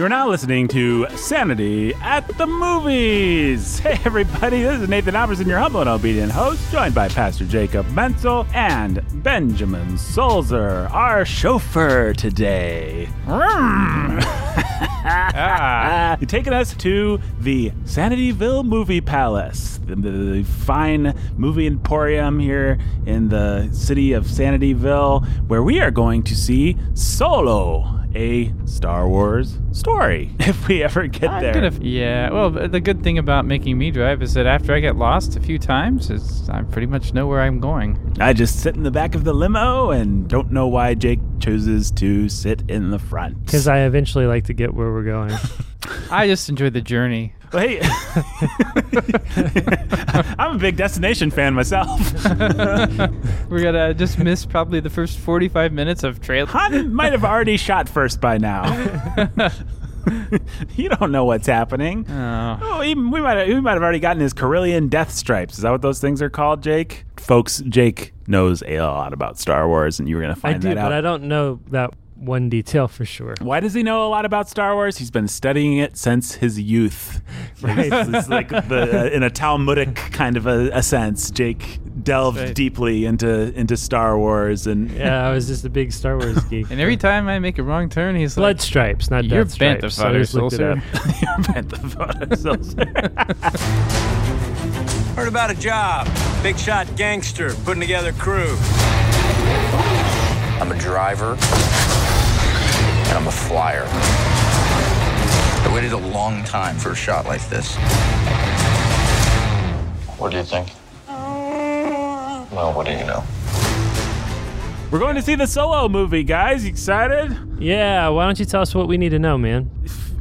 You're now listening to Sanity at the Movies. Hey, everybody, this is Nathan Alberson, your humble and obedient host, joined by Pastor Jacob Mentzel and Benjamin Solzer, our chauffeur today. ah. You're taking us to the Sanityville Movie Palace, the, the fine movie emporium here in the city of Sanityville, where we are going to see Solo a Star Wars story if we ever get I'm there. gonna- yeah, well, the good thing about making me drive is that after I get lost a few times, is I pretty much know where I'm going. I just sit in the back of the limo and don't know why Jake chooses to sit in the front. Because I eventually like to get where we're going. I just enjoy the journey. Well, hey, I'm a big destination fan myself. We're gonna just miss probably the first 45 minutes of trailer. Han might have already shot first by now. you don't know what's happening. Oh. Oh, even, we might have, we might have already gotten his Corellian death stripes. Is that what those things are called, Jake? Folks, Jake knows a lot about Star Wars, and you were going to I find do, that out. but I don't know that one detail for sure. Why does he know a lot about Star Wars? He's been studying it since his youth. Right. It's, it's like the, uh, in a Talmudic kind of a, a sense. Jake delved Right. deeply into into Star Wars and Yeah, I was just a big Star Wars geek. And every time I make a wrong turn, he's Blood like, stripes, not "You're death bent stripes. So I just looked it You're bent the photo, Heard about a job. Big shot gangster putting together crew. I'm a driver, and I'm a flyer. I waited a long time for a shot like this. What do you think? Well, what do you know? We're going to see the Solo movie, guys. You excited? Yeah, why don't you tell us what we need to know, man?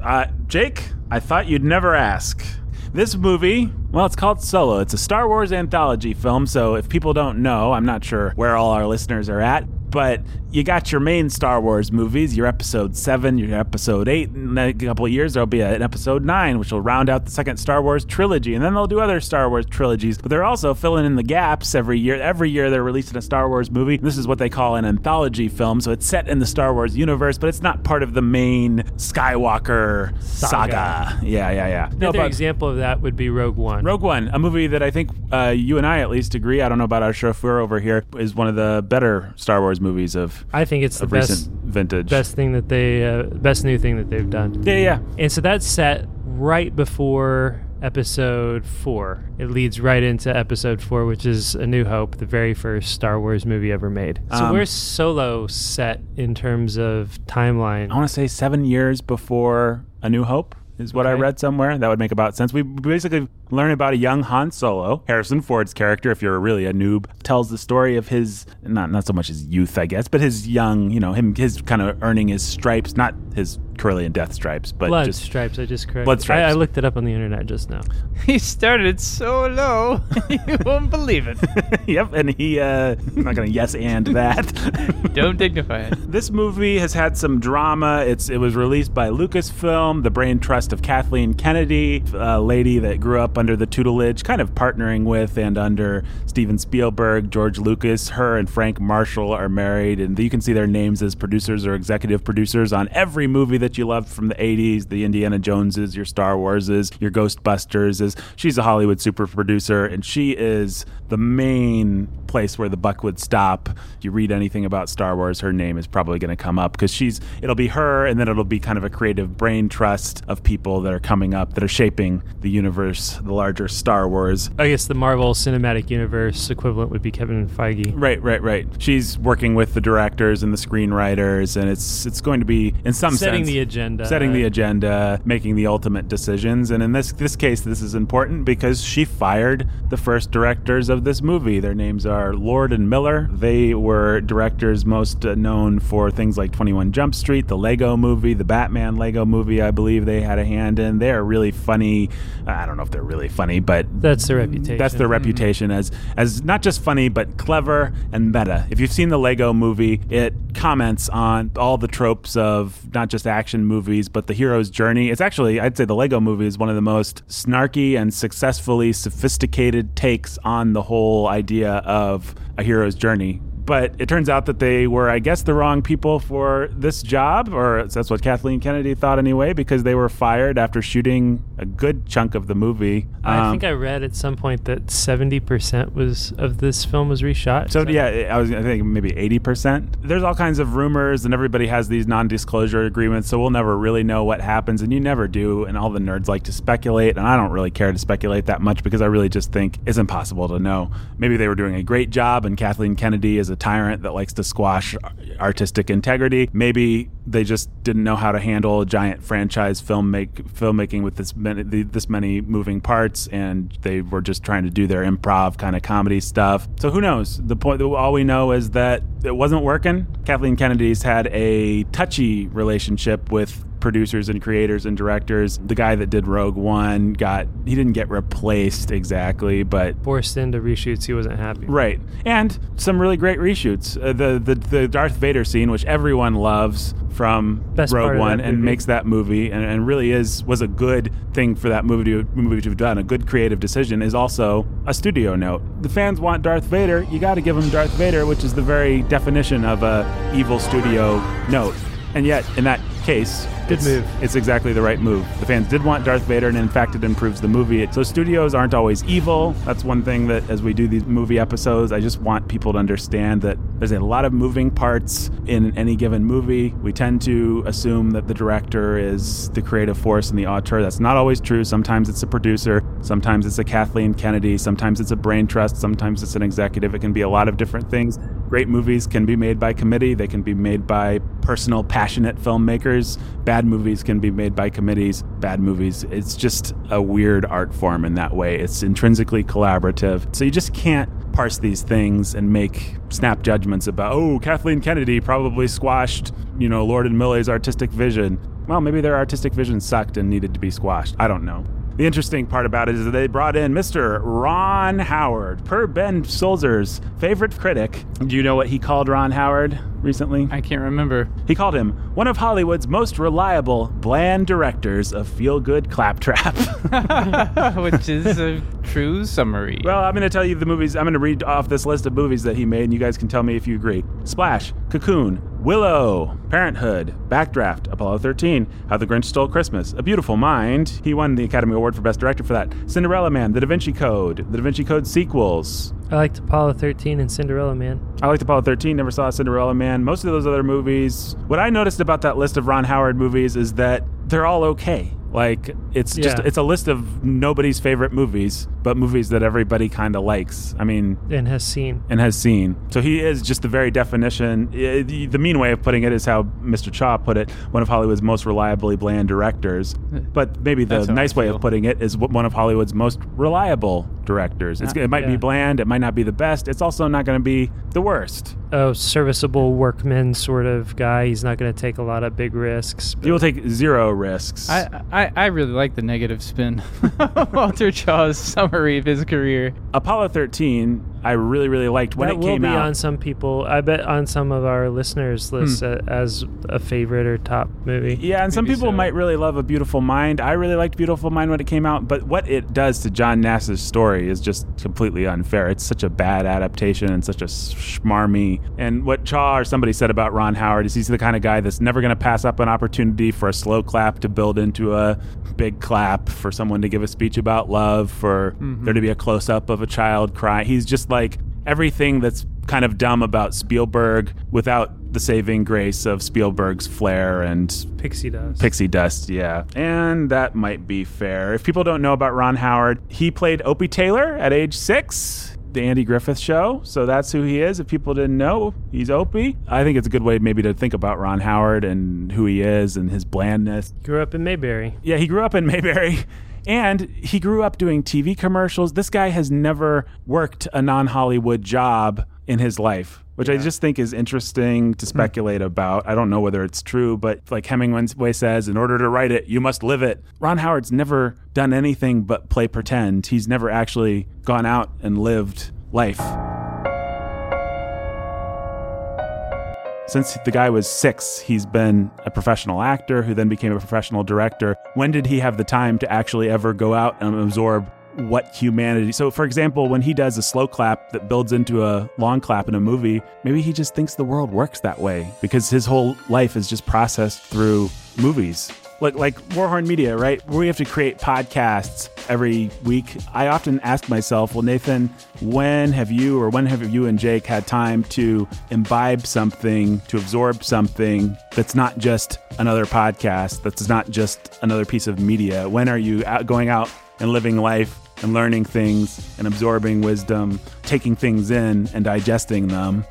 Uh, Jake, I thought you'd never ask. This movie, well, it's called Solo. It's a Star Wars anthology film, so if people don't know, I'm not sure where all our listeners are at, but you got your main Star Wars movies, your episode 7, your episode 8. In a couple of years, there'll be an episode 9, which will round out the second Star Wars trilogy, and then they'll do other Star Wars trilogies, but they're also filling in the gaps every year. Every year, they're releasing a Star Wars movie. This is what they call an anthology film, so it's set in the Star Wars universe, but it's not part of the main Skywalker saga. Saga. Yeah, yeah, yeah. No, Another but example of that would be Rogue One. Rogue One, a movie that I think uh, you and I at least agree. I don't know about our chauffeur over here. Is one of the better Star Wars movies of, I think it's the best vintage. best thing that they uh, best new thing that they've done. Yeah, yeah. And so that's set right before episode four. It leads right into episode four, which is A New Hope, the very first Star Wars movie ever made. So Um, where's Solo set in terms of timeline? I want to say seven years before A New Hope is what I read somewhere. That would make about sense. We basically learn about a young Han Solo. Harrison Ford's character, if you're really a noob, tells the story of his not not so much his youth, I guess, but his young, you know, him his kind of earning his stripes, not his Corellian death stripes, but Blood just stripes. I just corrected. Blood stripes. I, I looked it up on the internet just now. He started so low, you won't believe it. yep, and he uh I'm not gonna yes and that. Don't dignify it. This movie has had some drama. It's it was released by Lucasfilm, the brain trust of Kathleen Kennedy, a lady that grew up under the tutelage, kind of partnering with and under Steven Spielberg, George Lucas. Her and Frank Marshall are married, and you can see their names as producers or executive producers on every movie that you loved from the 80s, the Indiana Joneses, your Star Warses, your Ghostbusters. Is she's a Hollywood super producer, and she is the main place where the buck would stop. If you read anything about Star Wars, her name is probably going to come up because she's it'll be her, and then it'll be kind of a creative brain trust of people that are coming up that are shaping the universe, the larger Star Wars. I guess the Marvel Cinematic Universe equivalent would be Kevin Feige. Right, right, right. She's working with the directors and the screenwriters, and it's it's going to be in some Setting sense the agenda. setting the agenda, making the ultimate decisions. And in this this case, this is important because she fired the first directors of this movie. Their names are Lord and Miller. They were directors most uh, known for things like Twenty One Jump Street, the Lego Movie, the Batman Lego Movie. I believe they had a hand in. They are really funny. I don't know if they're really funny, but That's their reputation. that's their reputation as as not just funny but clever and meta. If you've seen the Lego movie, it comments on all the tropes of not just action movies but the hero's journey. It's actually I'd say the Lego movie is one of the most snarky and successfully sophisticated takes on the whole idea of a hero's journey but it turns out that they were, I guess, the wrong people for this job, or that's what Kathleen Kennedy thought anyway, because they were fired after shooting a good chunk of the movie. I Um, think I read at some point that seventy percent was of this film was reshot. So yeah, I was I think maybe eighty percent. There's all kinds of rumors, and everybody has these non-disclosure agreements, so we'll never really know what happens, and you never do. And all the nerds like to speculate, and I don't really care to speculate that much because I really just think it's impossible to know. Maybe they were doing a great job, and Kathleen Kennedy is a tyrant that likes to squash artistic integrity. Maybe they just didn't know how to handle a giant franchise film make filmmaking with this many this many moving parts, and they were just trying to do their improv kind of comedy stuff. So who knows? The point, all we know is that it wasn't working. Kathleen Kennedy's had a touchy relationship with producers and creators and directors. The guy that did Rogue One got he didn't get replaced exactly, but forced into reshoots. He wasn't happy. Right, and some really great reshoots. Uh, the, the the Darth Vader scene, which everyone loves from Best Rogue One, and movie. makes that movie, and, and really is was a good thing for that movie to movie to have done. A good creative decision is also a studio note. The fans want Darth Vader. You got to give them Darth Vader, which is the very definition of a evil studio note. And yet, in that case, Good it's, move. It's exactly the right move. The fans did want Darth Vader, and in fact, it improves the movie. So studios aren't always evil. That's one thing that, as we do these movie episodes, I just want people to understand that there's a lot of moving parts in any given movie. We tend to assume that the director is the creative force and the auteur. That's not always true. Sometimes it's a producer. Sometimes it's a Kathleen Kennedy. Sometimes it's a brain trust. Sometimes it's an executive. It can be a lot of different things. Great movies can be made by committee. They can be made by personal, passionate filmmakers. Bad movies can be made by committees. Bad movies, it's just a weird art form in that way. It's intrinsically collaborative. So you just can't parse these things and make snap judgments about, oh, Kathleen Kennedy probably squashed, you know, Lord and Miller's artistic vision. Well, maybe their artistic vision sucked and needed to be squashed. I don't know. The interesting part about it is that they brought in Mr. Ron Howard, per Ben Sulzer's favorite critic. Do you know what he called Ron Howard recently? I can't remember. He called him one of Hollywood's most reliable, bland directors of feel good claptrap. Which is a true summary. well, I'm going to tell you the movies. I'm going to read off this list of movies that he made, and you guys can tell me if you agree Splash, Cocoon, Willow, Parenthood, Backdraft, Apollo 13, How the Grinch Stole Christmas, A Beautiful Mind. He won the Academy Award for Best Director for that. Cinderella Man, The Da Vinci Code, The Da Vinci Code sequels. I liked Apollo 13 and Cinderella Man. I liked Apollo 13, never saw Cinderella Man. Most of those other movies. What I noticed about that list of Ron Howard movies is that they're all okay. Like it's just it's a list of nobody's favorite movies, but movies that everybody kind of likes. I mean, and has seen. and has seen. So he is just the very definition. The, the mean way of putting it is how Mr. Chaw put it, one of Hollywood's most reliably bland directors. But maybe the That's how I nice way of putting it is one of Hollywood's most reliable directors. It's, Ah, it might be bland, it might not be the best. It's also not going to be the worst. A serviceable workman sort of guy. He's not going to take a lot of big risks. He will take zero risks. I, I, I really like the negative spin. Walter Chaw's summary of his career. Apollo 13, I really, really liked when that it will came be out. on some people. I bet on some of our listeners' lists uh, as a favorite or top movie. Yeah, and some Maybe people so. might really love A Beautiful Mind. I really liked Beautiful Mind when it came out, but what it does to John Nash's story is just completely unfair. It's such a bad adaptation and such a schmarmy. And what Chaw or somebody said about Ron Howard is he's the kind of guy that's never going to pass up an opportunity for a slow clap to build into a big clap, for someone to give a speech about love, for there to be a close up of a child crying. He's just like everything that's kind of dumb about Spielberg without the saving grace of Spielberg's flair and Pixie does. Pixie Dust, yeah. And that might be fair. If people don't know about Ron Howard, he played Opie Taylor at age six, the Andy Griffith show. So that's who he is. If people didn't know, he's Opie. I think it's a good way maybe to think about Ron Howard and who he is and his blandness. Grew up in Mayberry. Yeah, he grew up in Mayberry. And he grew up doing TV commercials. This guy has never worked a non Hollywood job in his life, which I just think is interesting to hmm. speculate about. I don't know whether it's true, but like Hemingway says, in order to write it, you must live it. Ron Howard's never done anything but play pretend. He's never actually gone out and lived life. Since the guy was six, he's been a professional actor who then became a professional director. When did he have the time to actually ever go out and absorb what humanity. So, for example, when he does a slow clap that builds into a long clap in a movie, maybe he just thinks the world works that way because his whole life is just processed through movies. Like, like Warhorn Media, right? We have to create podcasts every week. I often ask myself, well, Nathan, when have you or when have you and Jake had time to imbibe something, to absorb something that's not just another podcast, that's not just another piece of media? When are you out, going out and living life and learning things and absorbing wisdom, taking things in and digesting them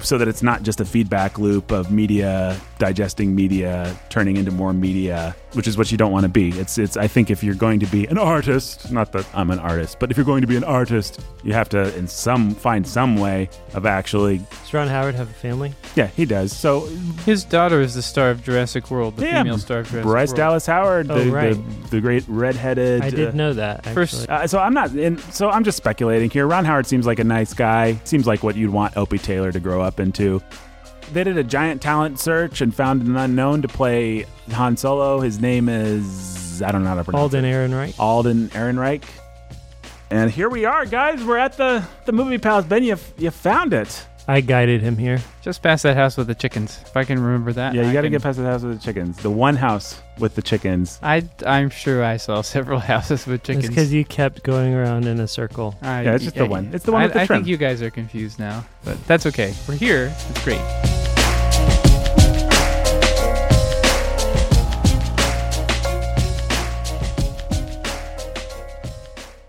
so that it's not just a feedback loop of media digesting media turning into more media which is what you don't want to be it's it's i think if you're going to be an artist not that i'm an artist but if you're going to be an artist you have to in some find some way of actually Does Ron Howard have a family? yeah he does so His daughter is the star of Jurassic World, the yeah female star of Jurassic bryce World. dallas howard Oh, the, right. the, the great redheaded I did uh, know that. Actually. First- Uh, so I'm not, in, so I'm just speculating here. Ron Howard seems like a nice guy. Seems like what you'd want Opie Taylor to grow up into. They did a giant talent search and found an unknown to play Han Solo. His name is I don't know how to pronounce Alden it. Ehrenreich. Alden Ehrenreich. And here we are, guys. We're at the the movie palace. Ben, you you found it. I guided him here. Just past that house with the chickens. If I can remember that. Yeah, you I got to can- get past the house with the chickens. The one house with the chickens. I, I'm sure I saw several houses with chickens. It's chickens. because you kept going around in a circle. I- Yeah, it's just the one. It's the one I, with the I trim. think you guys are confused now, but that's okay. We're here. It's great.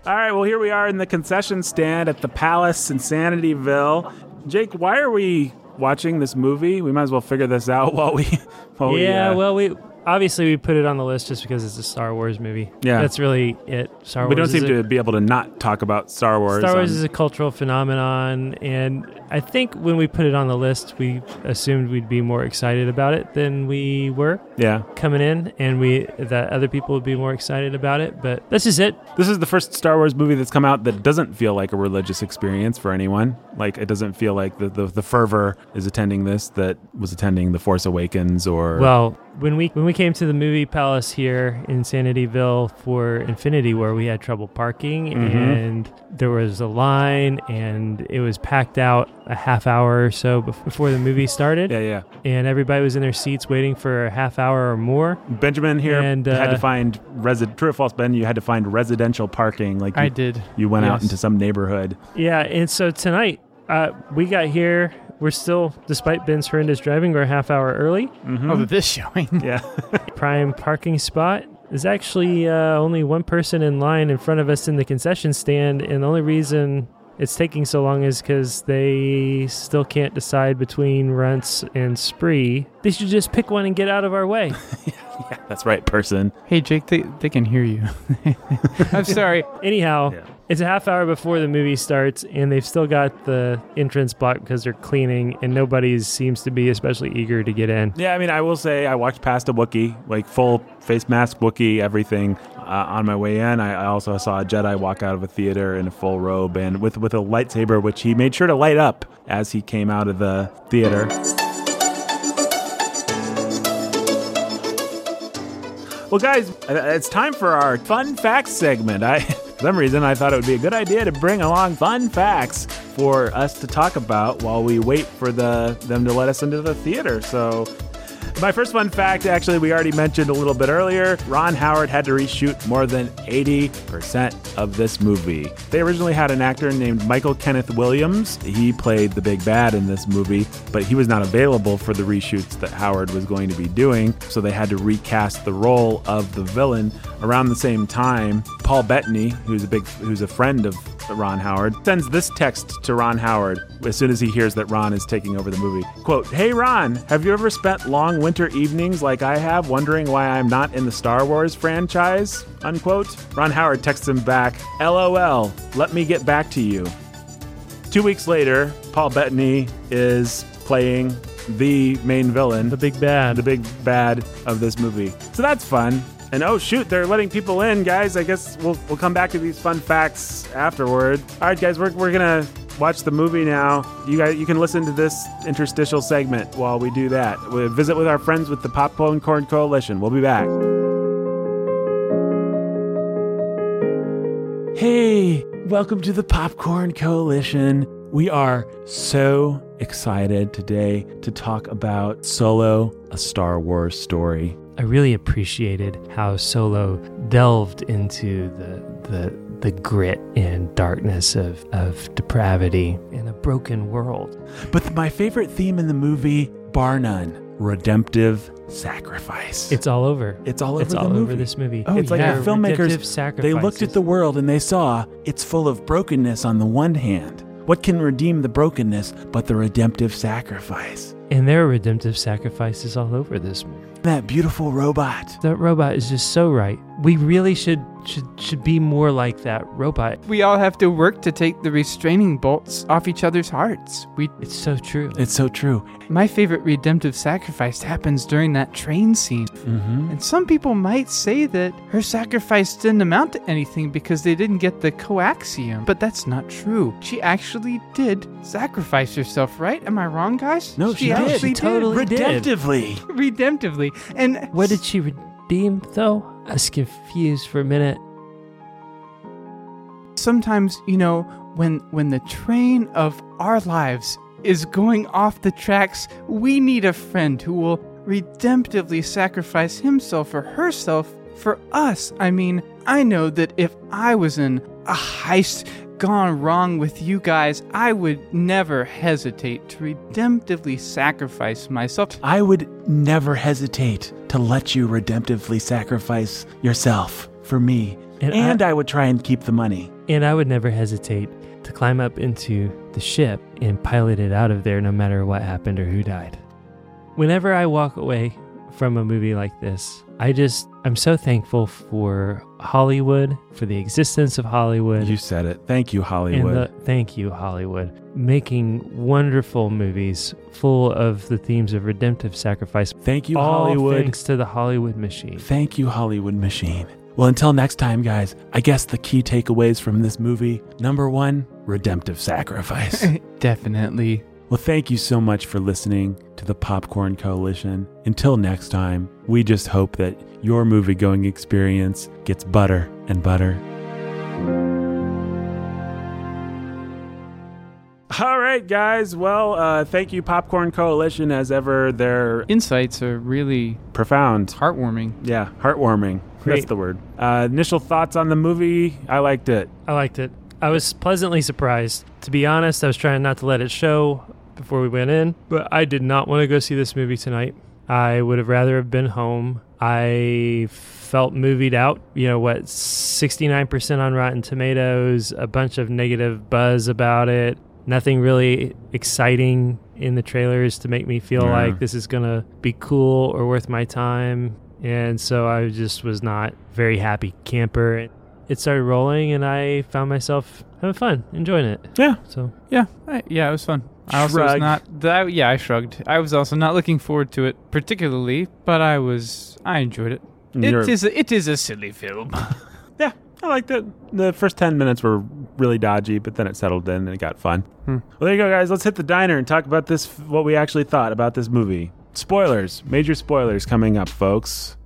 All right, well, here we are in the concession stand at the Palace in Sanityville. Jake, why are we watching this movie? We might as well figure this out while we. While we, yeah, uh, well, we obviously we put it on the list just because it's a Star Wars movie. Yeah. that's really it. Star Wars. we don't seem is to be able to not talk about Star Wars. Star Wars on- is a cultural phenomenon, and I think when we put it on the list, we assumed we'd be more excited about it than we were yeah. coming in, and we that other people would be more excited about it. But this is it. This is the first Star Wars movie that's come out that doesn't feel like a religious experience for anyone. Like it doesn't feel like the, the, the fervor is attending this that was attending The Force Awakens or Well, when we when we came to the movie palace here in Sanityville for Infinity War, we had trouble parking Mm-hmm. and there was a line and it was packed out a half hour or so before the movie started. yeah, yeah. And everybody was in their seats waiting for a half hour or more. Benjamin here And, had to uh, find resi- true or false, Ben. You had to find residential parking. Like you, I did. You went out into some neighborhood. Yeah, and so tonight uh, we got here. We're still, despite Ben's horrendous driving, we're a half hour early. Oh, this showing. Yeah. prime parking spot. There's actually uh, only one person in line in front of us in the concession stand, and the only reason it's taking so long is because they still can't decide between Runts and Spree. They should just pick one and get out of our way. yeah, That's right, person. Hey, Jake, they, they can hear you. I'm sorry. Anyhow, Yeah. It's a half hour before the movie starts, and they've still got the entrance blocked because they're cleaning, and nobody seems to be especially eager to get in. Yeah, I mean, I will say I walked past a Wookiee, like full face mask Wookiee, everything. Uh, on my way in, I I also saw a Jedi walk out of a theater in a full robe and with with a lightsaber, which he made sure to light up as he came out of the theater. Well, guys, it's time for our fun facts segment. I, for some reason, I thought it would be a good idea to bring along fun facts for us to talk about while we wait for the them to let us into the theater. So, my first fun fact, actually, we already mentioned a little bit earlier. Ron Howard had to reshoot more than 80% of this movie. They originally had an actor named Michael Kenneth Williams. He played the big bad in this movie, but he was not available for the reshoots that Howard was going to be doing, so they had to recast the role of the villain. Around the same time, Paul Bettany, who's a big who's a friend of Ron Howard, sends this text to Ron Howard as soon as he hears that Ron is taking over the movie. Quote, Hey Ron, have you ever spent long winter evenings like I have wondering why I'm not in the Star Wars franchise? Unquote. Ron Howard texts him back, LOL, let me get back to you. Two weeks later, Paul Bettany is playing the main villain, The big bad. the big bad of this movie. So that's fun. And oh shoot, they're letting people in, guys. I guess we'll we'll come back to these fun facts afterward. All right, guys, we're we're gonna watch the movie now. You guys, you can listen to this interstitial segment while we do that. We'll visit with our friends with the Popcorn Corn Coalition. We'll be back. Hey, welcome to the Popcorn Coalition. We are so excited today to talk about Solo, a Star Wars story. I really appreciated how Solo delved into the the the grit and darkness of, of depravity in a broken world. But my favorite theme in the movie, bar none, redemptive sacrifice. It's all over. It's all over It's the all movie. over this movie. Oh, it's like yeah. the filmmakers, they looked at the world and they saw it's full of brokenness on the one hand. What can redeem the brokenness but the redemptive sacrifice? and there are redemptive sacrifices all over this movie. That beautiful robot. That robot is just so right. We really should should should be more like that robot. We all have to work to take the restraining bolts off each other's hearts. We It's so true. It's so true. my favorite redemptive sacrifice happens during that train scene. Mm-hmm. And some people might say that her sacrifice didn't amount to anything because they didn't get the coaxium. But that's not true. She actually did sacrifice herself, right? Am I wrong, guys? No, she did. actually She totally did. Redemptively. redemptively. And What did she redeem though? I was confused for a minute. sometimes you know when when the train of our lives is going off the tracks we need a friend who will redemptively sacrifice himself or herself for us i mean i know that if i was in a heist gone wrong with you guys i would never hesitate to redemptively sacrifice myself I would never hesitate to let you redemptively sacrifice yourself for me. And And, I- I, would try and keep the money. And I would never hesitate to climb up into the ship and pilot it out of there no matter what happened or who died. Whenever I walk away from a movie like this, I just, I'm so thankful for Hollywood, for the existence of Hollywood. You said it. Thank you, Hollywood. the, thank you, Hollywood, making wonderful movies full of the themes of redemptive sacrifice. Thank you, all Hollywood. thanks to the Hollywood machine. Thank you, Hollywood Machine. Well, until next time, guys, I guess the key takeaways from this movie number one, redemptive sacrifice. definitely well, thank you so much for listening to the Popcorn Coalition. Until next time, we just hope that your movie going experience gets better and better. All right, guys. Well, uh, thank you, Popcorn Coalition. As ever, they're insights are really profound. heartwarming Yeah, heartwarming. That's the word. Uh, initial thoughts on the movie? I liked it. I liked it. I was pleasantly surprised. To be honest, I was trying not to let it show before we went in, but I did not want to go see this movie tonight. I would have rather have been home. I felt movied out. You know what? 69% on Rotten Tomatoes, a bunch of negative buzz about it. Nothing really exciting in the trailers to make me feel Yeah. like this is going to be cool or worth my time. And so I just was not very happy camper. It started rolling and I found myself having fun, enjoying it. Yeah. So Yeah, I, yeah, it was fun. I also was not. That, yeah, I shrugged. I was also not looking forward to it particularly, but I was. I enjoyed it. You're- It is. A, it is a silly film. Yeah, I liked it. The first 10 minutes were really dodgy, but then it settled in and it got fun. Hmm. Well, there you go, guys. Let's hit the diner and talk about this, what we actually thought about this movie. Spoilers, major spoilers coming up, folks.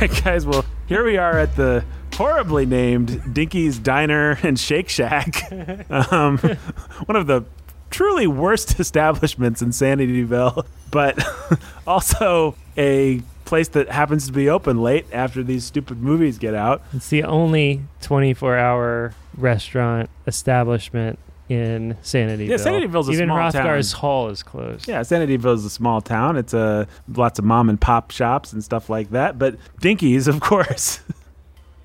Right, guys. Well, here we are at the horribly named Dinky's Diner and Shake Shack. um, one of the truly worst establishments in Sanityville, but also a place that happens to be open late after these stupid movies get out. it's the only 24 hour restaurant establishment in Sanityville. Yeah, Sanityville's a Even small Hrothgar's town. Hall is closed. Yeah, Sanityville is a small town. It's a lots of mom and pop shops and stuff like that. But Dinky's, of course.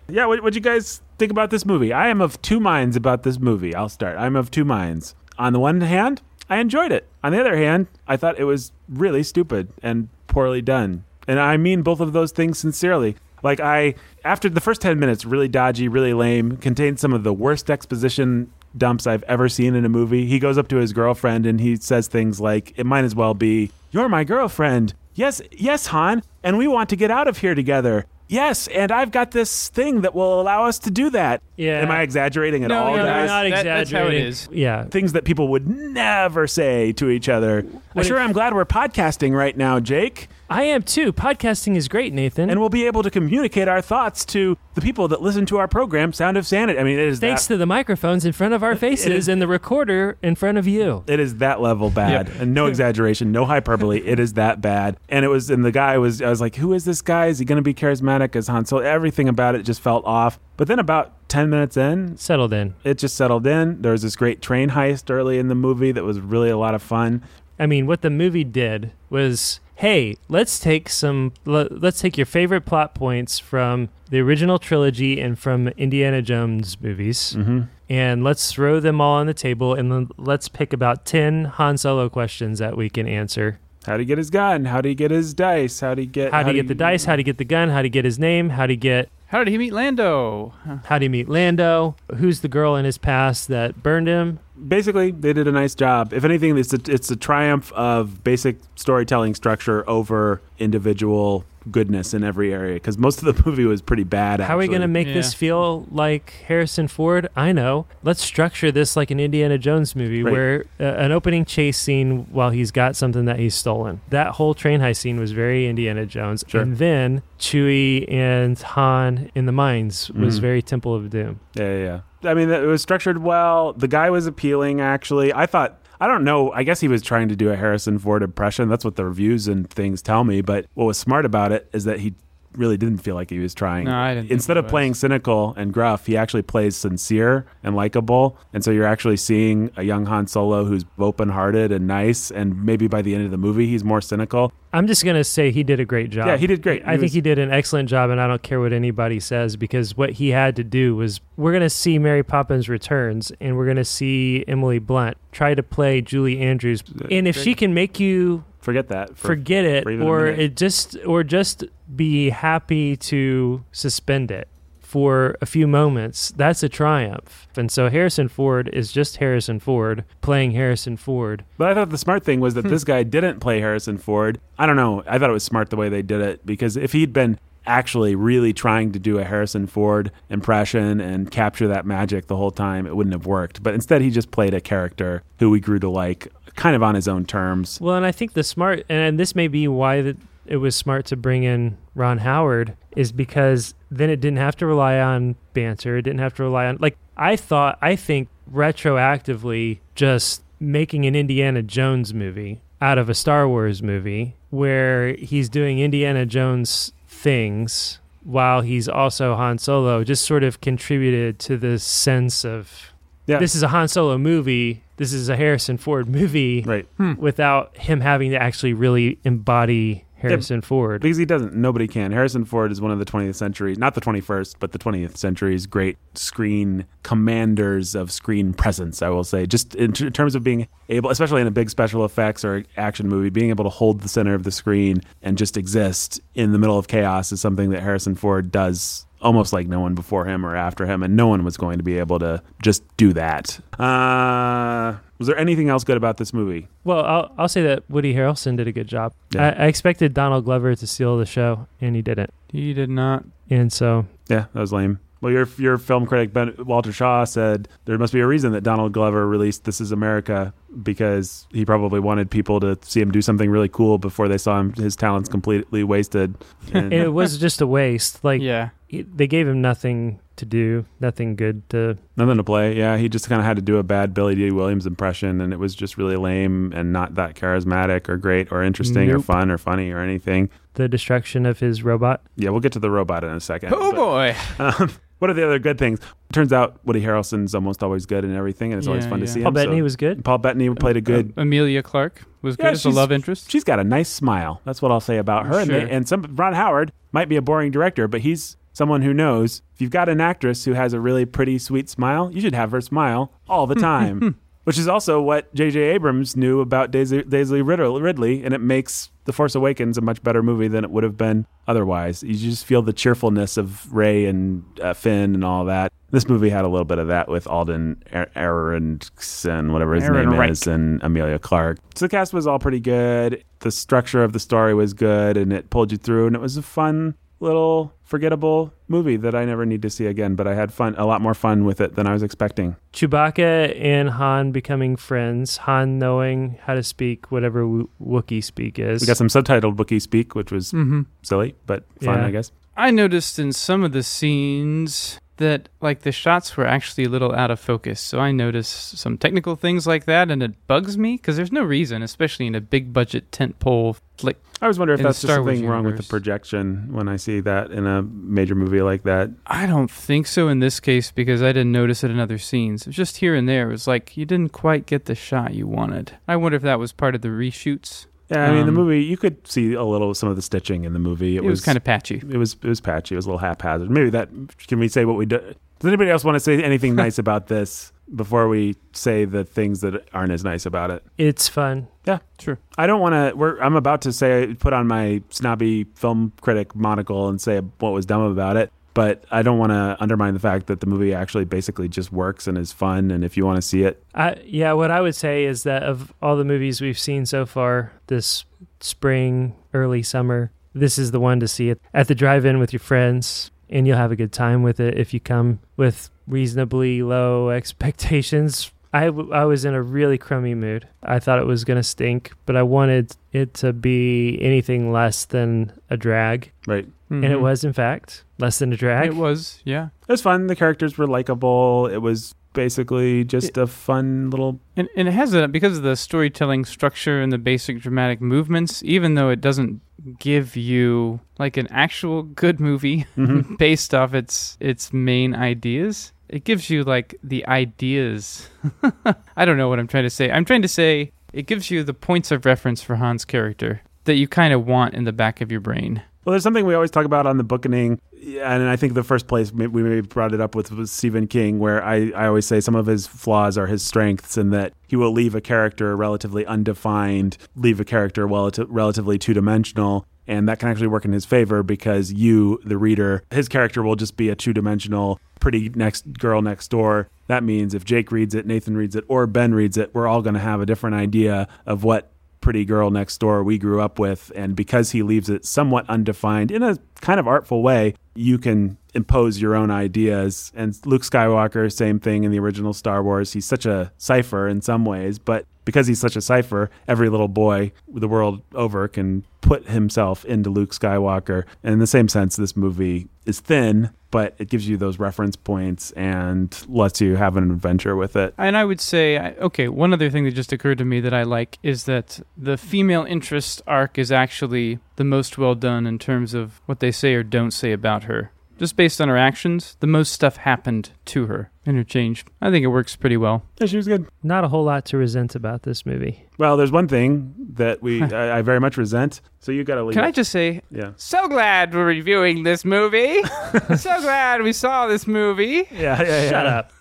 yeah, what would you guys think about this movie? I am of two minds about this movie. I'll start. I'm of two minds. On the one hand, I enjoyed it. On the other hand, I thought it was really stupid and poorly done. And I mean both of those things sincerely. Like I after the first 10 minutes really dodgy, really lame, contained some of the worst exposition dumps I've ever seen in a movie. He goes up to his girlfriend and he says things like it might as well be, "You're my girlfriend." Yes, yes, Han, and we want to get out of here together. Yes, and I've got this thing that will allow us to do that. Yeah. Am I exaggerating at No, all, no, No, no, guys? not That- that's how it exaggerating. Yeah. Things that people would never say to each other. I sure I'm glad we're podcasting right now, Jake. I am too. Podcasting is great, Nathan. And we'll be able to communicate our thoughts to the people that listen to our program, Sound of Sanity. I mean, it is Thanks that, to the microphones in front of our faces is- and the recorder in front of you. it is that level bad, Yep. and no exaggeration, no hyperbole. it is that bad, and it was. And the guy was. I was like, "Who is this guy? Is he going to be charismatic as Han Solo?" Everything about it just felt off. But then about ten minutes in, Settled in. it just settled in. There was this great train heist early in the movie that was really a lot of fun. I mean, what the movie did was, hey, let's take some, let's take your favorite plot points from the original trilogy and from Indiana Jones movies, Mm-hmm. and let's throw them all on the table, and then let's pick about ten Han Solo questions that we can answer. How would he get his gun? How would he get his dice? How would he get? How do you get the dice? How do you get the gun? How do you get his name? How do you get? How did he meet Lando? How do he meet Lando? Who's the girl in his past that burned him? basically they did a nice job if anything it's a, it's a triumph of basic storytelling structure over individual goodness in every area because most of the movie was pretty bad How are we going to make Yeah. this feel like Harrison Ford? I know. Let's structure this like an Indiana Jones movie Right. where uh, an opening chase scene while he's got something that he's stolen. That whole train heist scene was very Indiana Jones. Sure. And then Chewie and Han in the mines was Mhm. very Temple of Doom. yeah, yeah yeah i mean it was structured well the guy was appealing actually i thought I don't know. I guess he was trying to do a Harrison Ford impression. That's what the reviews and things tell me. But what was smart about it is that he really didn't feel like he was trying. No, I didn't Instead of playing cynical and gruff, he actually plays sincere and likable. And so you're actually seeing a young Han Solo who's open hearted and nice. And maybe by the end of the movie, he's more cynical. I'm just going to say he did a great job. Yeah, he did great. I He think he did an excellent job, and I don't care what anybody says because what he had to do was we're going to see Mary Poppins Returns, and we're going to see Emily Blunt try to play Julie Andrews. And if she can make you Forget that. For, forget it for or it just or just be happy to suspend it for a few moments that's a triumph and so harrison ford is just harrison ford playing harrison ford But I thought the smart thing was that Hmm. this guy didn't play Harrison Ford. I don't know. I thought it was smart the way they did it because if he'd been actually really trying to do a Harrison Ford impression and capture that magic the whole time, it wouldn't have worked. But instead, he just played a character who we grew to like kind of on his own terms. well and i think the smart and this may be why that it was smart to bring in ron howard is because then it didn't have to rely on banter it didn't have to rely on like i thought i think retroactively just making an indiana jones movie out of a star wars movie where he's doing indiana jones things while he's also han solo just sort of contributed to this sense of Yeah. this is a Han Solo movie. This is a Harrison Ford movie Right. Hmm. without him having to actually really embody Harrison Ford. Because he doesn't. Nobody can. Harrison Ford is one of the 20th century, not the 21st, but the 20th century's great screen commanders of screen presence, I will say. Just in, t- in terms of being able, especially in a big special effects or action movie, being able to hold the center of the screen and just exist in the middle of chaos is something that Harrison Ford does almost like no one before him or after him. And no one was going to be able to just do that. Uh, was there anything else good about this movie? Well, I'll, I'll say that Woody Harrelson did a good job. Yeah. I, I expected Donald Glover to steal the show, and he didn't. He did not. And so, Yeah, that was lame. Well, your your film critic Ben Walter Chaw said there must be a reason that Donald Glover released "This Is America" because he probably wanted people to see him do something really cool before they saw him his talents completely wasted. And and it was just a waste. Like, yeah. he, they gave him nothing to do, nothing good to. nothing to play. Yeah, he just kind of had to do a bad Billy Dee Williams impression, and it was just really lame and not that charismatic or great or interesting or fun or funny or anything. The destruction of his robot. Yeah, we'll get to the robot in a second. Oh but- boy. Um, what are the other good things? Turns out Woody Harrelson's almost always good in everything, and it's always Yeah, fun to yeah. see Paul him. Bettany so- was good. Paul Bettany played a good. Uh, Emilia Clarke was good Yeah, as a she's- love interest. She's got a nice smile. That's what I'll say about her. And, Sure. they, and some Ron Howard might be a boring director, but he's someone who knows if you've got an actress who has a really pretty, sweet smile, you should have her smile all the time. Which is also what J.J. Abrams knew about Daisy, Daisy Ridley, and it makes The Force Awakens a much better movie than it would have been otherwise. You just feel the cheerfulness of Rey and uh, Finn and all that. This movie had a little bit of that with Alden Ehrenreich whatever his name Ehrenreich. is, and Emilia Clarke. So the cast was all pretty good. The structure of the story was good, and it pulled you through, and it was a fun little forgettable movie that I never need to see again, but I had fun, a lot more fun with it than I was expecting. Chewbacca and Han becoming friends. Han knowing how to speak whatever w- Wookiee speak is. We got some subtitled Wookiee speak, which was Mm-hmm. silly, but fun, Yeah. I guess. I noticed in some of the scenes that like the shots were actually a little out of focus. So I noticed some technical things like that and it bugs me because there's no reason, especially in a big budget tentpole flick. I was wondering if that's just Star something wrong with the projection when I see that in a major movie like that. I don't think so in this case because I didn't notice it in other scenes. It was just here and there. It was like you didn't quite get the shot you wanted. I wonder if that was part of the reshoots. Yeah, I mean the Um, movie you could see a little some of the stitching in the movie. It, It, was, kind of patchy. it was it was patchy. It was a little haphazard. Maybe that can we say what we do? Does anybody else want to say anything nice about this before we say the things that aren't as nice about it? it's fun. Yeah, sure. I don't want to. We're. I'm about to say put on my snobby film critic monocle and say what was dumb about it. But I don't want to undermine the fact that the movie actually basically just works and is fun. And if you want to see it, I, yeah, what I would say is that of all the movies we've seen so far this spring, early summer, this is the one to see it at the drive-in with your friends, and you'll have a good time with it if you come with reasonably low expectations. I, w- I was in a really crummy mood. I thought it was going to stink, but I wanted it to be anything less than a drag. right? And it Mhm. was, in fact, less than a drag. It was, yeah. It was fun. The characters were likable. It was basically just a fun little. And, and it has a because of the storytelling structure and the basic dramatic movements. Even though it doesn't give you like an actual good movie Mhm. based off its its main ideas, it gives you like the ideas. I don't know what I'm trying to say. I'm trying to say it gives you the points of reference for Han's character that you kind of want in the back of your brain. Well, there's something we always talk about on the bookening, and I think the first place we maybe brought it up with was Stephen King, where I, I always say some of his flaws are his strengths, and that he will leave a character relatively undefined, leave a character relati- relatively two dimensional. And that can actually work in his favor because you, the reader, his character will just be a two dimensional pretty next girl next door. That means if Jake reads it, Nathan reads it, or Ben reads it, we're all going to have a different idea of what pretty girl next door we grew up with and because he leaves it somewhat undefined in a kind of artful way you can impose your own ideas. And luke skywalker same thing in the original star wars. He's such a cipher in some ways but because he's such a cipher every little boy the world over can put himself into luke skywalker. And in the same sense this movie is thin but it gives you those reference points and lets you have an adventure with it And I would say, okay, one other thing that just occurred to me that I like is that the female interest arc is actually the most well done in terms of what they say or don't say about her. Just based on her actions, the most stuff happened to her, interchanged. I think it works pretty well. yeah, she was good Not a whole lot to resent about this movie. Well, there's one thing that we I, I very much resent. So you got to leave. Can I just say, Yeah. so glad we're reviewing this movie. so glad we saw this movie. Yeah. Yeah. Shut up.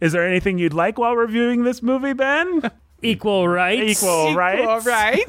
Is there anything you'd like while reviewing this movie, Ben? Equal rights. Equal rights. All right.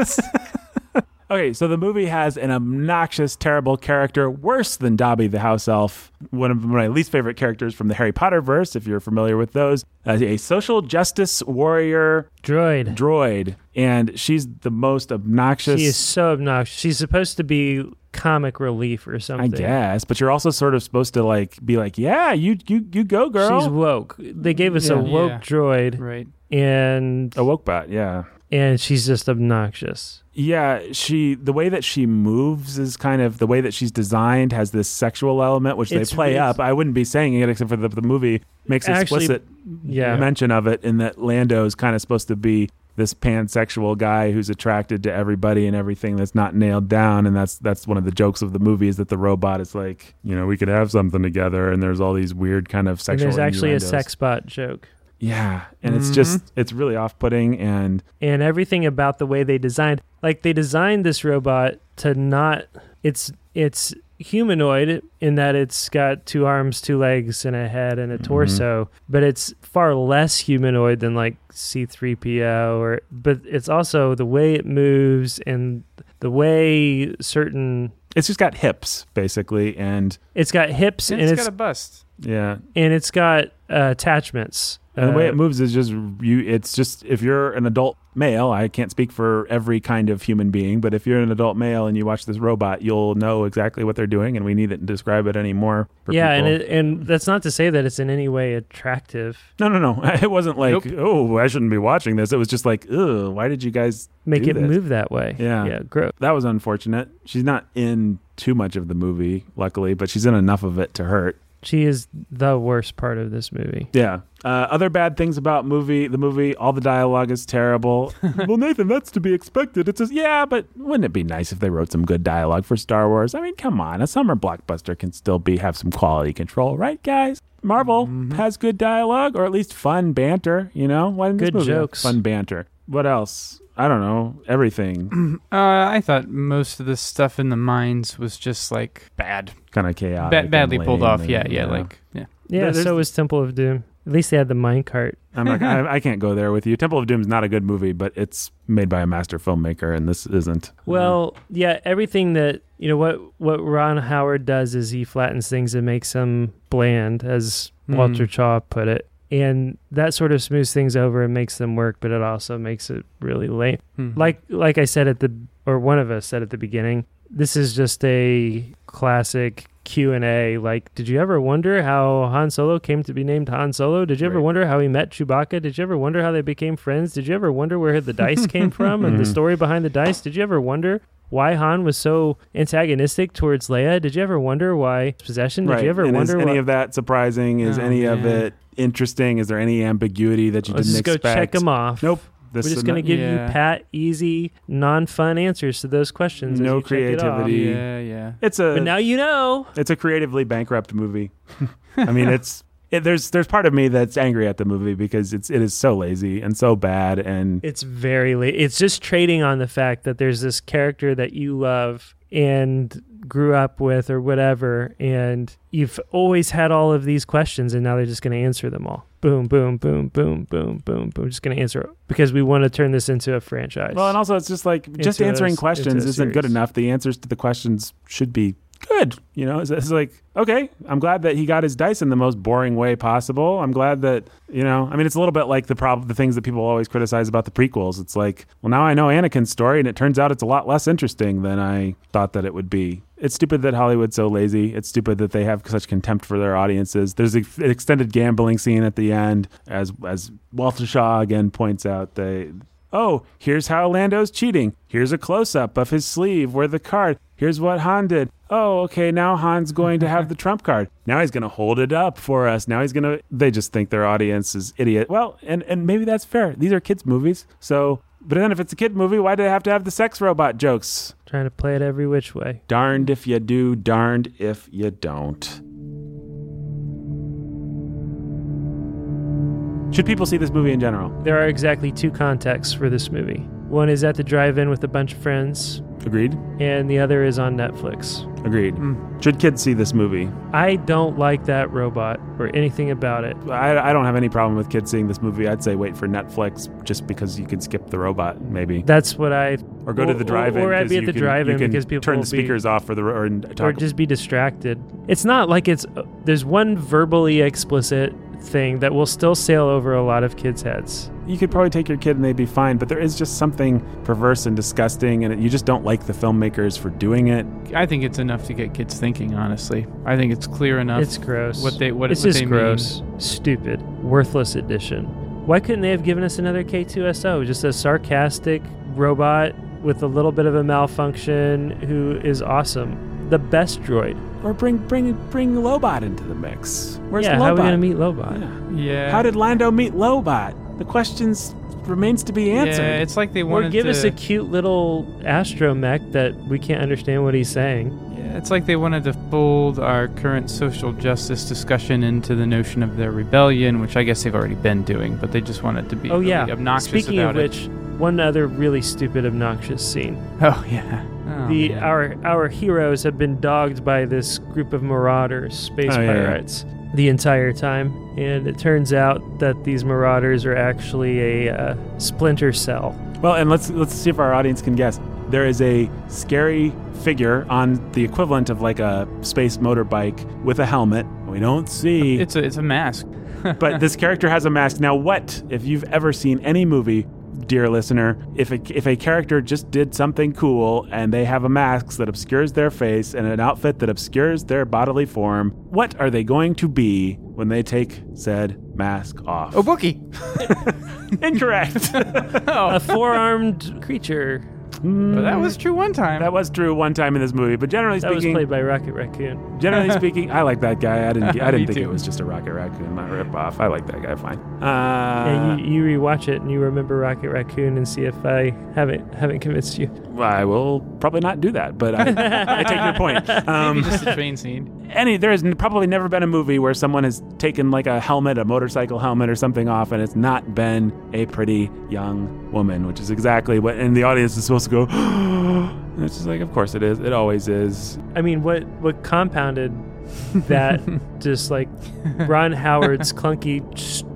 Okay, so the movie has an obnoxious, terrible character, worse than Dobby the house elf. One of my least favorite characters from the Harry Potter verse, if you're familiar with those, uh, a social justice warrior Droid. droid, and she's the most obnoxious. She is so obnoxious. She's supposed to be comic relief or something. I something. guess, but you're also sort of supposed to like be like, yeah, you you you go, girl. She's woke. They gave us a woke Yeah. droid, right. and a woke bot, yeah. And she's just obnoxious. Yeah, she the way that she moves is kind of the way that she's designed has this sexual element which It's they play up. I wouldn't be saying it except for the, the movie makes Actually, explicit Yeah, mention of it in that Lando is kind of supposed to be this pansexual guy who's attracted to everybody and everything that's not nailed down and that's that's one of the jokes of the movie is that the robot is like, you know, we could have something together and there's all these weird kind of and sexual there's actually a innuendos. sex bot joke. Yeah, and it's mm-hmm. just it's really off-putting and and everything about the way they designed like they designed this robot to not it's it's humanoid in that it's got two arms two legs and a head and a mm-hmm. torso but it's far less humanoid than like c3po or but it's also the way it moves and the way certain it's just got hips basically and it's got hips And and it's it's got a bust. Yeah, and it's got uh, attachments And the way Uh, it moves is just you. It's just if you're an adult male, I can't speak for every kind of human being, but if you're an adult male and you watch this robot, you'll know exactly what they're doing, and we needn't describe it anymore. For yeah, and it, and that's not to say that it's in any way attractive. no, no, no. It wasn't like, Nope. oh, I shouldn't be watching this. It was just like, ugh, why did you guys Make it this? move that way. Yeah. yeah, gross. That was unfortunate. She's not in too much of the movie, luckily, but she's in enough of it to hurt. She is the worst part of this movie. Yeah. Uh, other bad things about movie the movie, all the dialogue is terrible. well, Nathan, that's to be expected. It's just yeah, but wouldn't it be nice if they wrote some good dialogue for Star Wars? I mean, come on, a summer blockbuster can still be have some quality control, right, guys? Marvel has good dialogue, or at least fun banter. You know, why didn't this Good movie have jokes. fun banter? What else? I don't know. Everything Uh, I thought most of the stuff in the mines was just like bad, kind of chaotic, ba- badly pulled off. and, Yeah, yeah, you know. like yeah. Yeah, There- so was Temple of Doom. At least they had the minecart. I'm not. I, I can't go there with you. Temple of Doom is not a good movie, but it's made by a master filmmaker, and this isn't. Well, yeah, everything that you know what what Ron Howard does is he flattens things and makes them bland, as Walter Mm. Chaw put it, and that sort of smooths things over and makes them work, but it also makes it really lame. Mhm. Like like I said at the or one of us said at the beginning, this is just a classic Q and A. Like, did you ever wonder how Han Solo came to be named Han Solo? Did you ever Right. wonder how he met Chewbacca? Did you ever wonder how they became friends? Did you ever wonder where the dice came from and the Mhm. story behind the dice? Did you ever wonder why Han was so antagonistic towards Leia? Did you ever wonder why possession? Did right. you ever and wonder is any why? of that surprising? Is Oh, any of it interesting? Is there any ambiguity that you Let's didn't just go check them off. Nope. This We're just going to give Yeah. you pat, easy, non-fun answers to those questions. No you check it off. creativity. yeah, yeah. It's a. But now you know. it's a creatively bankrupt movie. I mean, it's. It, there's there's part of me that's angry at the movie because it's it is so lazy and so bad and It's very late. It's just trading on the fact that there's this character that you love and grew up with or whatever, and you've always had all of these questions, and now they're just going to answer them all. Boom, boom, boom, boom, boom, boom, boom. Just going to answer because we want to turn this into a franchise. well, and also it's just like just Into a answering s- questions isn't good enough. The answers to the questions should be good. You know, it's, it's like okay, I'm glad that he got his dice in the most boring way possible. I'm glad that you know. I mean, it's a little bit like the problem, the things that people always criticize about the prequels. It's like, well, now I know Anakin's story, and it turns out it's a lot less interesting than I thought that it would be. It's stupid that Hollywood's so lazy. It's stupid that they have such contempt for their audiences. There's an extended gambling scene at the end, as as Walter Chaw again points out. They oh, here's how Lando's cheating. Here's a close up of his sleeve where the card. Here's what Han did. Oh, okay, now Han's going to have the trump card. Now he's going to hold it up for us. Now he's going to they just think their audience is idiot. Well, and and maybe that's fair. These are kids movies. So, but then if it's a kid movie, why do they have to have the sex robot jokes? trying to play it every which way. Darned if you do, darned if you don't. Should people see this movie in general? There are exactly two contexts for this movie. One is at the drive-in with a bunch of friends, Agreed. and the other is on Netflix. Agreed. Mm. Should kids see this movie? I don't like that robot or anything about it. I, I don't have any problem with kids seeing this movie. I'd say wait for Netflix just because you can skip the robot, maybe, That's what I or go to the drive-in. or I'd 'cause be at you the can- drive-in you can because people turn will the be- speakers off for the or and or talk. just be distracted. It's not like it's there's one verbally explicit thing that will still sail over a lot of kids' heads. You could probably take your kid and they'd be fine, but there is just something perverse and disgusting, and you just don't like the filmmakers for doing it. I think it's enough to get kids thinking. Honestly, I think it's clear enough. It's gross. what they- what- it's what just they mean. gross, stupid, worthless addition. Why couldn't they have given us another K2SO, just a sarcastic robot with a little bit of a malfunction who is awesome? The best droid. Or bring bring bring Lobot into the mix. Where's yeah, Lobot? how are we gonna meet Lobot? Yeah. yeah. How did Lando meet Lobot? The questions remains to be answered. Yeah, it's like they Or wanted give to. us a cute little astromech that we can't understand what he's saying. Yeah, it's like they wanted to fold our current social justice discussion into the notion of their rebellion, which I guess they've already been doing, but they just wanted it to be Oh really yeah. obnoxious Speaking about of it. which, one other really stupid, obnoxious scene. Oh yeah. Oh, the man. our our heroes have been dogged by this group of marauders, space Oh, yeah, yeah. pirates, the entire time, and it turns out that these marauders are actually a uh, splinter cell. Well, and let's let's see if our audience can guess. there is a scary figure on the equivalent of like a space motorbike with a helmet. We don't see It's a it's a mask. but this character has a mask. Now, what if you've ever seen any movie, dear listener, if a, if a character just did something cool and they have a mask that obscures their face and an outfit that obscures their bodily form, what are they going to be when they take said mask off? Oh, Bookie. Incorrect. Oh. A four-armed creature Well, that was true one time. that was true one time in this movie, but generally that was speaking, played by Rocket Raccoon. generally speaking, I like that guy. I didn't. I didn't think too. it was just a Rocket Raccoon, not a rip off. I like that guy fine. Uh, Yeah, you, you rewatch it and you remember Rocket Raccoon and see if I haven't haven't convinced you. I will probably not do that, but I, I take your point. Um, Maybe just a train scene. any there has probably never been a movie where someone has taken like a helmet, a motorcycle helmet or something off, and it's not been a pretty young woman, which is exactly what. And the audience is supposed to go. and it's just like, of course it is. It always is. I mean, what what compounded that just like Ron Howard's clunky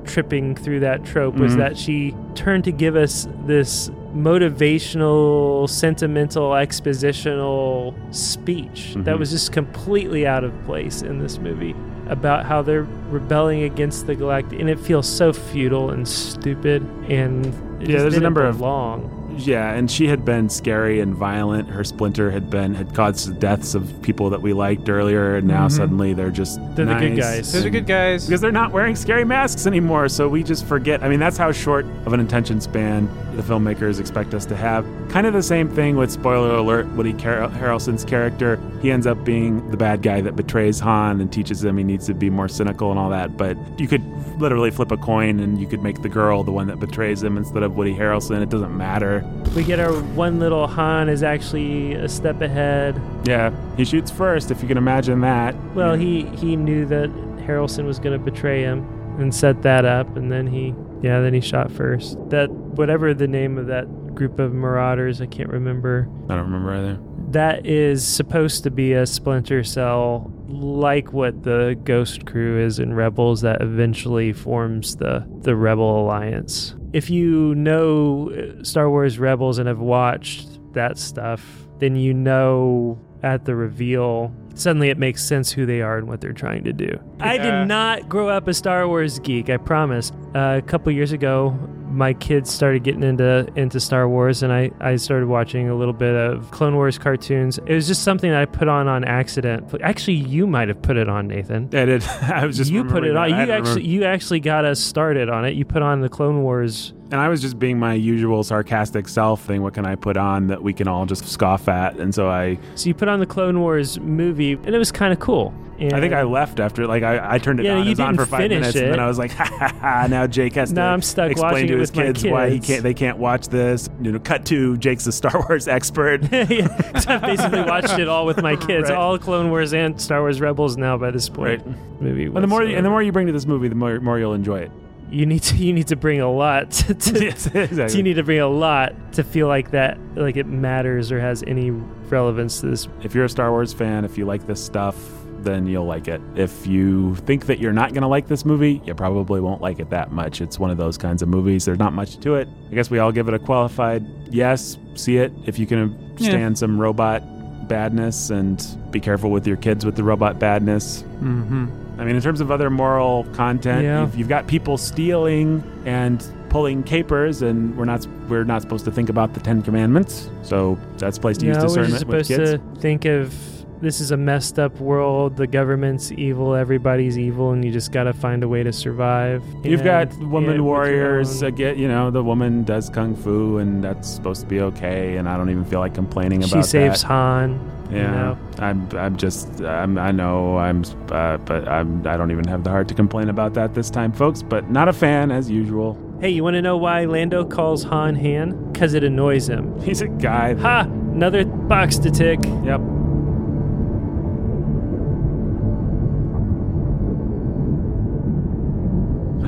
tripping through that trope was Mhm. that she turned to give us this motivational, sentimental, expositional speech that Mhm. was just completely out of place in this movie about how they're rebelling against the galactic and it feels so futile and stupid and it Yeah, there's a number of- belong. Yeah, and she had been scary and violent. Her splinter had been had caused the deaths of people that we liked earlier, and now Mhm. suddenly they're just They're the good nice guys. Are and- good guys. because they're not wearing scary masks anymore. So we just forget. I mean, that's how short of an attention span the filmmakers expect us to have. Kind of the same thing with spoiler alert. Woody Car- Harrelson's character, he ends up being the bad guy that betrays Han and teaches him he needs to be more cynical and all that. But you could literally flip a coin and you could make the girl the one that betrays him instead of Woody Harrelson. It doesn't matter. We get our one little Han is actually a step ahead. Yeah, he shoots first. If you can imagine that. Well, he he knew that Harrelson was going to betray him and set that up, and then he yeah, then he shot first. That whatever the name of that group of marauders, I can't remember. I don't remember either. That is supposed to be a splinter cell, like what the Ghost Crew is in Rebels, that eventually forms the the Rebel Alliance. If you know uh, Star Wars Rebels and have watched that stuff, then you know at the reveal suddenly it makes sense who they are and what they're trying to do. I did not grow up a Star Wars geek, I promise. Uh, a couple years ago, my kids started getting into into Star Wars, and I, I started watching a little bit of Clone Wars cartoons. It was just something that I put on on accident. Actually, you might have put it on, Nathan. I did. I was just you put it on. You actually remembered. you actually got us started on it. You put on the Clone Wars. And I was just being my usual sarcastic self thing. What can I put on that we can all just scoff at? And so I, So you put on the Clone Wars movie, and it was kind of cool. And I think I left after like I, I turned it Yeah, on. you it was didn't for five minutes, and then I was like, ha ha ha! Now Jake has Now to I'm stuck explain watching to it his with my kids, why he can't they can't watch this. You know, cut to Jake's a Star Wars expert. yeah, 'cause I basically watched it all with my kids, Right. all Clone Wars and Star Wars Rebels now by this point. Right. Movie. and the more and the more you bring to this movie, the more more you'll enjoy it. You need to you need to bring a lot to, to yes, exactly. you need to bring a lot to feel like that like it matters or has any relevance to this if you're a Star Wars fan, if you like this stuff, then you'll like it. If you think that you're not going to like this movie, you probably won't like it that much. It's one of those kinds of movies. There's not much to it. I guess we all give it a qualified yes. See it if you can stand some robot badness and be careful with your kids with the robot badness. Mm-hmm. I mean, in terms of other moral content, Yeah. you've, you've got people stealing and pulling capers, and we're not we're not supposed to think about the Ten Commandments. So that's a place to use no, we're just discernment with supposed kids. to think of this is a messed up world. The government's evil. Everybody's evil, and you just got to find a way to survive. You've And- got woman warriors. get you know the woman does kung fu, and that's supposed to be okay. And I don't even feel like complaining she about She saves that. Han. You Yeah, know? I'm. I'm just. I'm, I know. I'm. Uh, but I'm. I don't even have the heart to complain about that this time, folks. But not a fan as usual. Hey, you want to know why Lando calls Han Han? Because it annoys him. He's a guy. that- Ha! Another box to tick. Yep.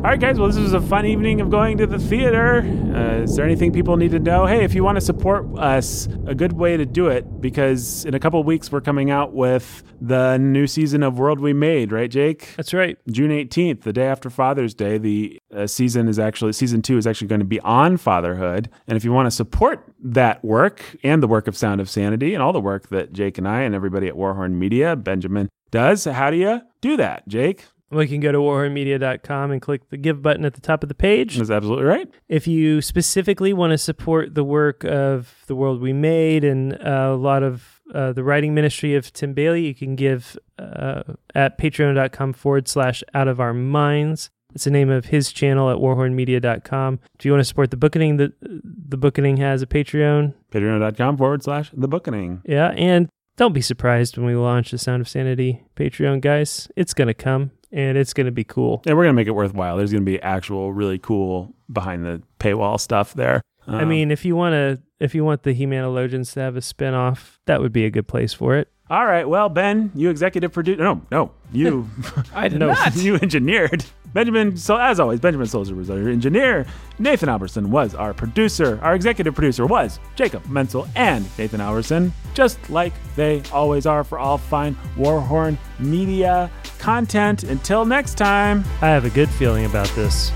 All right, guys. Well, this was a fun evening of going to the theater. Uh, is there anything people need to know? Hey, if you want to support us, a good way to do it because in a couple weeks we're coming out with the new season of World We Made, right, Jake? That's right. June 18th, the day after Father's Day, the uh, season is actually season 2 is actually going to be on fatherhood. And if you want to support that work and the work of Sound of Sanity and all the work that Jake and I and everybody at Warhorn Media, Benjamin does, how do you do that, Jake? We can go to warhornmedia.com and click the give button at the top of the page. That's absolutely right. If you specifically want to support the work of The World We Made and uh, a lot of uh, the writing ministry of Tim Bayly, you can give uh, at patreon.com forward slash out of our minds. It's the name of his channel at warhornmedia.com. If you want to support the booking, the, the booking has a Patreon. Patreon.com forward slash the booking. Yeah, and don't be surprised when we launch the Sound of Sanity Patreon, guys. It's going to come and it's going to be cool. And we're going to make it worthwhile. There's going to be actual, really cool behind the paywall stuff there. I Um, mean, if you want to, if you want the Humanologians to have a spinoff, that would be a good place for it. All right. Well, Ben, you executive producer. No, no, you. I did No. not. you engineered. Benjamin, so as always, Benjamin Soldier was our engineer. Nathan Alberson was our producer. Our executive producer was Jacob Mentzel and Nathan Alberson, just like they always are for all fine Warhorn media content. Until next time. I have a good feeling about this.